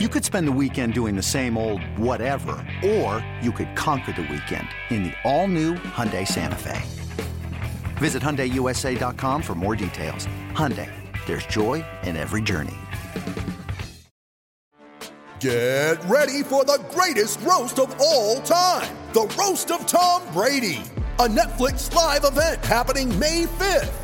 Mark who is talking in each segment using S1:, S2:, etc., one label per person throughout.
S1: You could spend the weekend doing the same old whatever, or you could conquer the weekend in the all-new Hyundai Santa Fe. Visit HyundaiUSA.com for more details. Hyundai, there's joy in every journey.
S2: Get ready for the greatest roast of all time. The Roast of Tom Brady. A Netflix live event happening May 5th.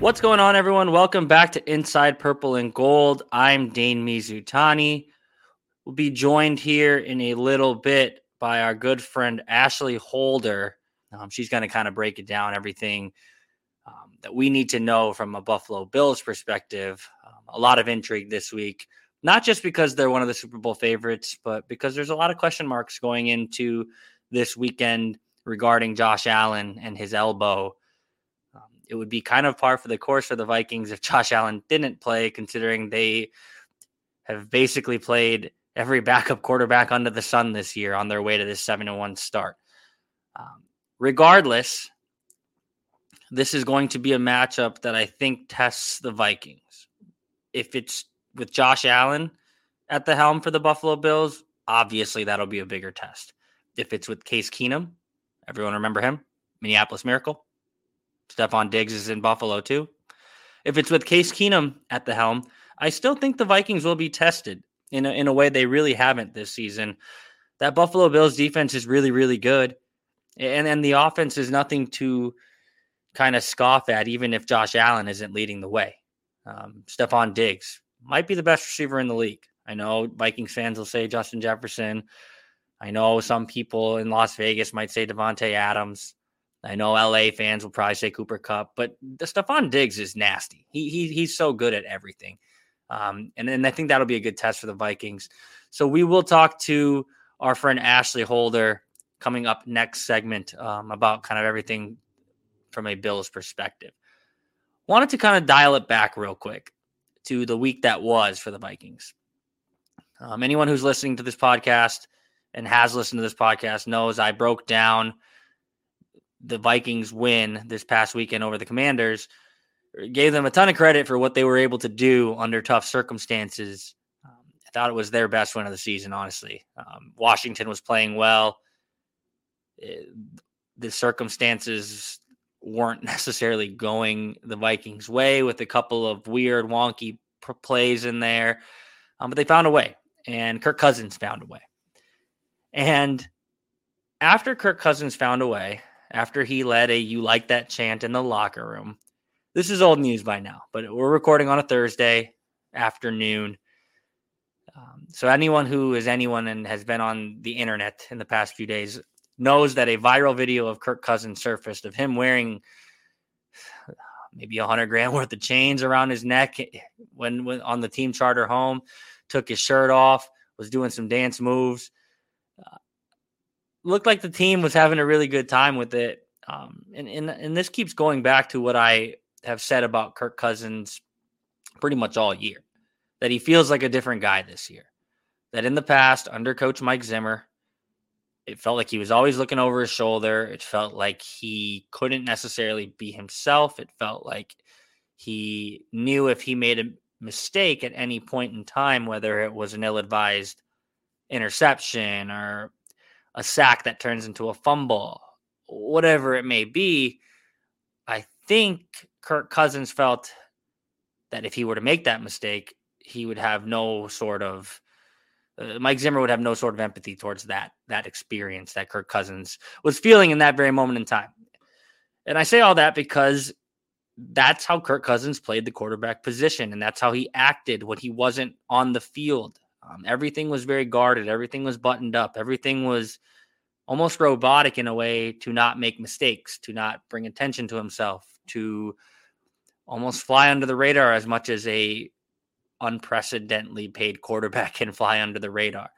S3: What's going on, everyone? Welcome back to Inside Purple and Gold. I'm Dane Mizutani. We'll be joined here in a little bit by our good friend Ashley Holder. Um, she's going to kind of break it down, everything um, that we need to know from a Buffalo Bills perspective. Um, a lot of intrigue this week, not just because they're one of the Super Bowl favorites, but because there's a lot of question marks going into this weekend regarding Josh Allen and his elbow. It would be kind of par for the course for the Vikings if Josh Allen didn't play, considering they have basically played every backup quarterback under the sun this year on their way to this 7 1 start. Um, regardless, this is going to be a matchup that I think tests the Vikings. If it's with Josh Allen at the helm for the Buffalo Bills, obviously that'll be a bigger test. If it's with Case Keenum, everyone remember him? Minneapolis Miracle. Stefon Diggs is in Buffalo too. If it's with Case Keenum at the helm, I still think the Vikings will be tested in a, in a way they really haven't this season. That Buffalo Bills defense is really, really good. And, and the offense is nothing to kind of scoff at, even if Josh Allen isn't leading the way. Um, Stefon Diggs might be the best receiver in the league. I know Vikings fans will say Justin Jefferson. I know some people in Las Vegas might say Davante Adams. I know LA fans will probably say Cooper Kupp, but the Stefon Diggs is nasty. He, he he's so good at everything. Um, and, and I think that'll be a good test for the Vikings. So we will talk to our friend Ashley Holder coming up next segment um, about kind of everything from a Bills perspective. Wanted to kind of dial it back real quick to the week that was for the Vikings. Um, anyone who's listening to this podcast and has listened to this podcast knows I broke down the Vikings win this past weekend over the Commanders, gave them a ton of credit for what they were able to do under tough circumstances. Um, I thought it was their best win of the season, honestly. Um, Washington was playing well. It, the circumstances weren't necessarily going the Vikings' way with a couple of weird, wonky p- plays in there, um, but they found a way, and Kirk Cousins found a way. And after Kirk Cousins found a way, after he led a you like that chant in the locker room. This is old news by now, but we're recording on a Thursday afternoon. Um, so anyone who is anyone and has been on the internet in the past few days knows that a viral video of Kirk Cousins surfaced of him wearing maybe a hundred grand worth of chains around his neck when, when on the team charter home, took his shirt off, was doing some dance moves looked like the team was having a really good time with it. Um, and, and and this keeps going back to what I have said about Kirk Cousins pretty much all year. That he feels like a different guy this year. That in the past, under Coach Mike Zimmer, it felt like he was always looking over his shoulder. It felt like he couldn't necessarily be himself. It felt like he knew if he made a mistake at any point in time, whether it was an ill advised interception or a sack that turns into a fumble, whatever it may be. I think Kirk Cousins felt that if he were to make that mistake, he would have no sort of Uh, Mike Zimmer would have no sort of empathy towards that that experience that Kirk Cousins was feeling in that very moment in time. And I say all that because that's how Kirk Cousins played the quarterback position, and that's how he acted when he wasn't on the field. Um, everything was very guarded, everything was buttoned up, everything was almost robotic in a way to not make mistakes, to not bring attention to himself, to almost fly under the radar as much as a unprecedentedly paid quarterback can fly under the radar.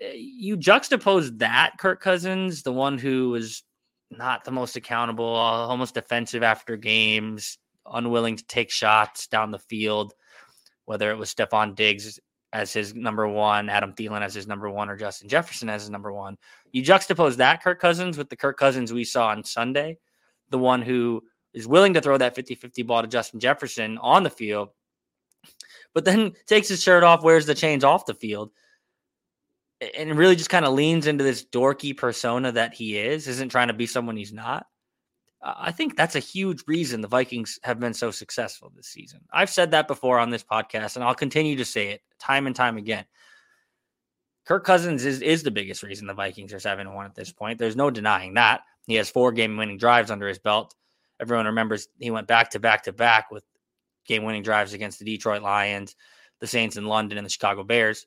S3: Eh, you juxtapose that Kirk Cousins, the one who was not the most accountable, almost defensive after games, unwilling to take shots down the field, whether it was Stefon Diggs as his number one, Adam Thielen as his number one, or Justin Jefferson as his number one. You juxtapose that Kirk Cousins with the Kirk Cousins we saw on Sunday, the one who is willing to throw that 50 50 ball to Justin Jefferson on the field, but then takes his shirt off, wears the chains off the field, and really just kind of leans into this dorky persona that he is, isn't trying to be someone he's not. I think that's a huge reason the Vikings have been so successful this season. I've said that before on this podcast, and I'll continue to say it time and time again. Kirk Cousins is, is the biggest reason the Vikings are 7 1 at this point. There's no denying that. He has four game winning drives under his belt. Everyone remembers he went back to back to back with game winning drives against the Detroit Lions, the Saints in London, and the Chicago Bears.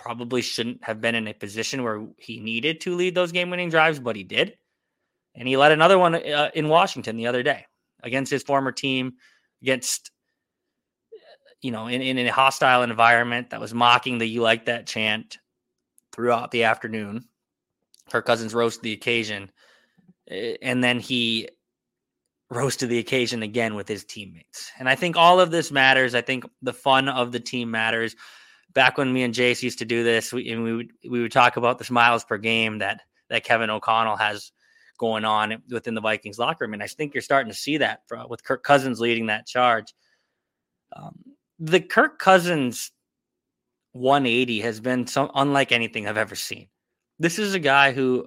S3: probably shouldn't have been in a position where he needed to lead those game winning drives, but he did. And he led another one uh, in Washington the other day against his former team, against, you know, in, in a hostile environment that was mocking the you like that chant throughout the afternoon. Kirk Cousins rose to the occasion. Eh, and then he rose to the occasion again with his teammates. And I think all of this matters. I think the fun of the team matters back when me and Jace used to do this, we, and we would we would talk about the miles per game that that Kevin O'Connell has going on within the Vikings locker room, and I think you're starting to see that with Kirk Cousins leading that charge. Um, the Kirk Cousins 180 has been so unlike anything I've ever seen. This is a guy who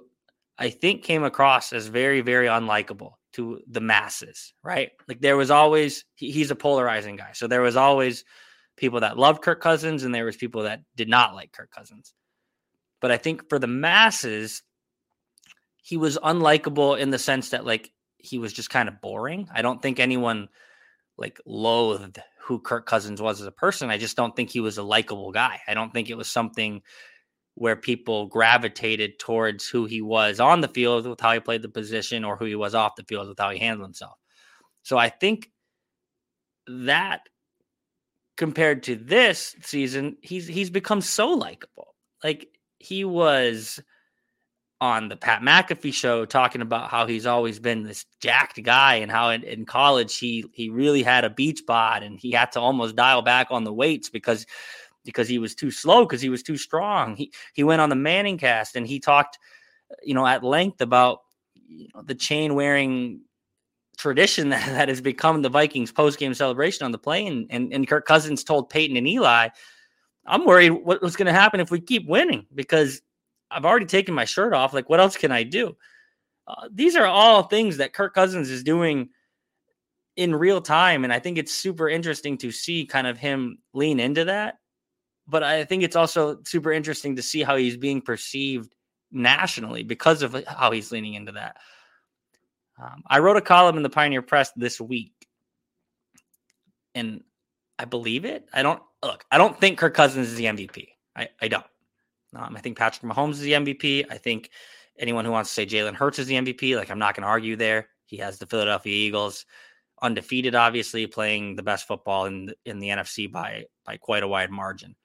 S3: I think came across as very, very unlikable to the masses, right? Like there was always he, he's a polarizing guy, so there was always people that loved Kirk Cousins and there was people that did not like Kirk Cousins. But I think for the masses, he was unlikable in the sense that like he was just kind of boring. I don't think anyone like loathed who Kirk Cousins was as a person. I just don't think he was a likable guy. I don't think it was something where people gravitated towards who he was on the field with how he played the position or who he was off the field with how he handled himself. So I think that compared to this season, he's he's become so likable. Like he was on the Pat McAfee show talking about how he's always been this jacked guy and how in, in, college he he really had a beach bod and he had to almost dial back on the weights because because he was too slow because he was too strong. He he went on the Manning cast and he talked you know at length about you know, the chain wearing tradition that, that has become the Vikings post game celebration on the plane. And, and Kirk Cousins told Peyton and Eli, I'm worried what, what's going to happen if we keep winning because I've already taken my shirt off. Like, what else can I do? Uh, these are all things that Kirk Cousins is doing in real time. And I think it's super interesting to see kind of him lean into that. But I think it's also super interesting to see how he's being perceived nationally because of how he's leaning into that. Um, I wrote a column in the Pioneer Press this week, and I believe it. I don't look. I don't think Kirk Cousins is the MVP. I, I don't. Um, I think Patrick Mahomes is the MVP. I think anyone who wants to say Jalen Hurts is the MVP, like I'm not going to argue there. He has the Philadelphia Eagles undefeated, obviously playing the best football in the, in the NFC by by quite a wide margin.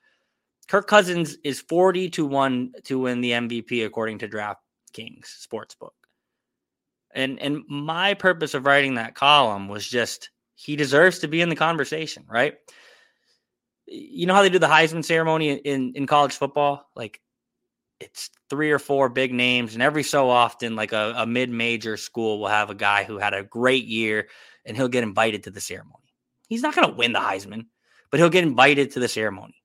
S3: Kirk Cousins is 40 to 1 to win the MVP according to DraftKings Sportsbook. And and my purpose of writing that column was just he deserves to be in the conversation, right? you know how they do the Heisman ceremony in in college football? Like it's three or four big names, and every so often, like a, a mid major school will have a guy who had a great year and he'll get invited to the ceremony. He's not going to win the Heisman, but he'll get invited to the ceremony.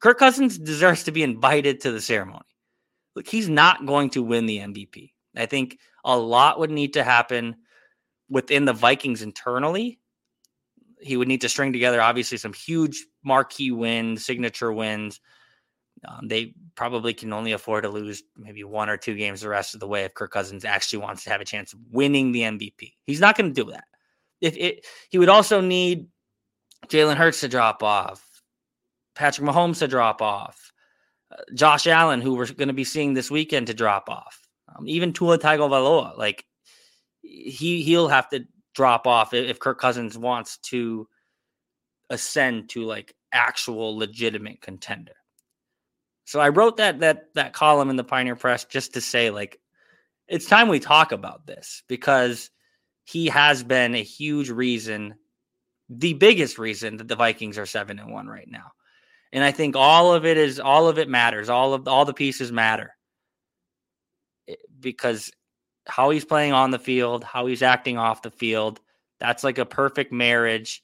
S3: Kirk Cousins deserves to be invited to the ceremony. Look, he's not going to win the MVP. I think a lot would need to happen within the Vikings internally. He would need to string together, obviously, some huge marquee wins, signature wins um, they probably can only afford to lose maybe one or two games the rest of the way if Kirk Cousins actually wants to have a chance of winning the MVP. He's not going to do that. If it, he would also need Jalen Hurts to drop off, Patrick Mahomes to drop off, uh, Josh Allen, who we're going to be seeing this weekend, to drop off, um, even Tua Tagovailoa. Like he he'll have to drop off if, Kirk Cousins wants to ascend to like actual legitimate contender. So I wrote that that that column in the Pioneer Press just to say like it's time we talk about this because he has been a huge reason, the biggest reason that the Vikings are 7 and 1 right now. And I think all of it is all of it matters. All of all the pieces matter. Eh, because how he's playing on the field, how he's acting off the field, that's like a perfect marriage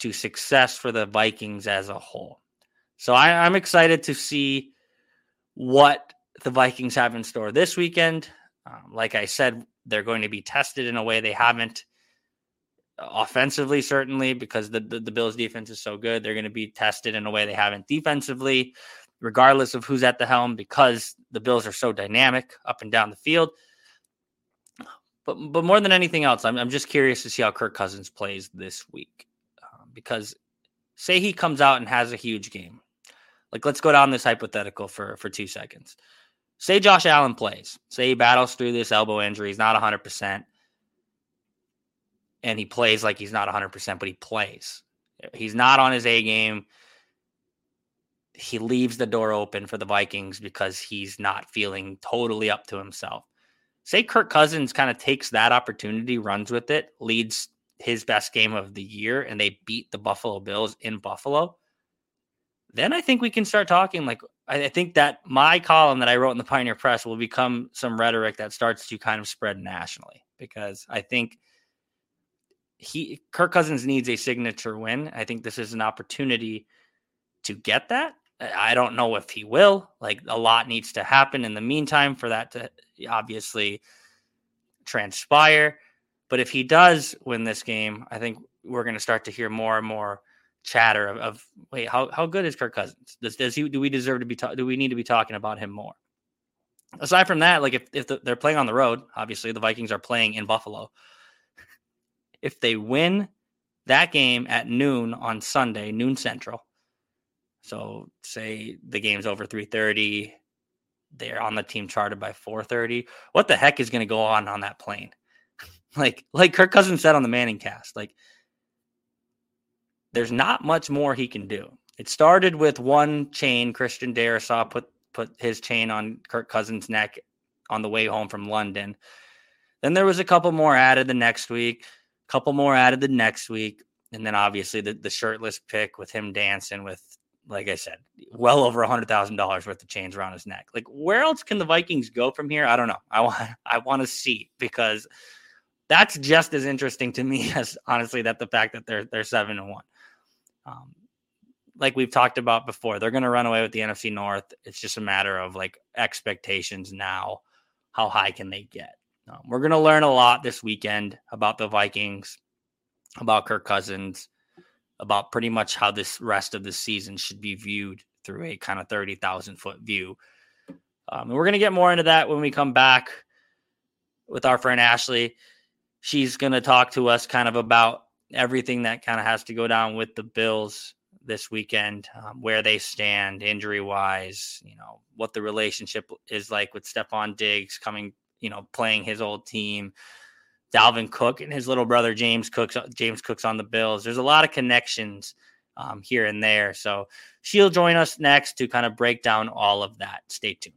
S3: to success for the Vikings as a whole. So I, I'm excited to see what the Vikings have in store this weekend. Um, like I said, they're going to be tested in a way they haven't offensively, certainly, because the, the, the, Bills defense is so good. They're going to be tested in a way they haven't defensively, regardless of who's at the helm, because the Bills are so dynamic up and down the field. But, but more than anything else, I'm, I'm just curious to see how Kirk Cousins plays this week. Um, because say he comes out and has a huge game, like, let's go down this hypothetical for for two seconds. Say Josh Allen plays. Say he battles through this elbow injury. He's not 100%. And he plays like he's not 100%, but he plays. He's not on his A game. He leaves the door open for the Vikings because he's not feeling totally up to himself. Say Kirk Cousins kind of takes that opportunity, runs with it, leads his best game of the year, and they beat the Buffalo Bills in Buffalo then I think we can start talking. Like, I, think that my column that I wrote in the Pioneer Press will become some rhetoric that starts to kind of spread nationally because I think he, Kirk Cousins needs a signature win. I think this is an opportunity to get that. I don't know if he will. Like, a lot needs to happen in the meantime for that to obviously transpire. But if he does win this game, I think we're going to start to hear more and more chatter of, of wait, how, how good is Kirk Cousins? Does, does he do we deserve to be ta- do we need to be talking about him more? Aside from that, like if if the, they're playing on the road, obviously the Vikings are playing in Buffalo. If they win that game at noon on Sunday, noon Central. So say the game's over 3:30, they're on the team charted by 4:30. What the heck is going to go on on that plane? like like Kirk Cousins said on the Manning cast, like there's not much more he can do. It started with one chain. Christian Darrisaw put put his chain on Kirk Cousins' neck on the way home from London. Then there was a couple more added the next week, a couple more added the next week, and then obviously the, the shirtless pick with him dancing with, like I said, well over a hundred thousand dollars worth of chains around his neck. Like where else can the Vikings go from here? I don't know. I want I want to see because that's just as interesting to me as honestly that the fact that they're they're seven and one. Um, like we've talked about before, they're going to run away with the NFC North. It's just a matter of like expectations now. How high can they get? Um, we're going to learn a lot this weekend about the Vikings, about Kirk Cousins, about pretty much how this rest of the season should be viewed through a kind of 30,000 foot view. Um, and we're going to get more into that when we come back with our friend Ashley. She's going to talk to us kind of about everything that kind of has to go down with the Bills this weekend, um, where they stand injury wise, you know, what the relationship is like with Stefon Diggs coming, you know, playing his old team, Dalvin Cook and his little brother James Cooks, James Cooks on the Bills. There's a lot of connections um, here and there. So she'll join us next to kind of break down all of that. Stay tuned.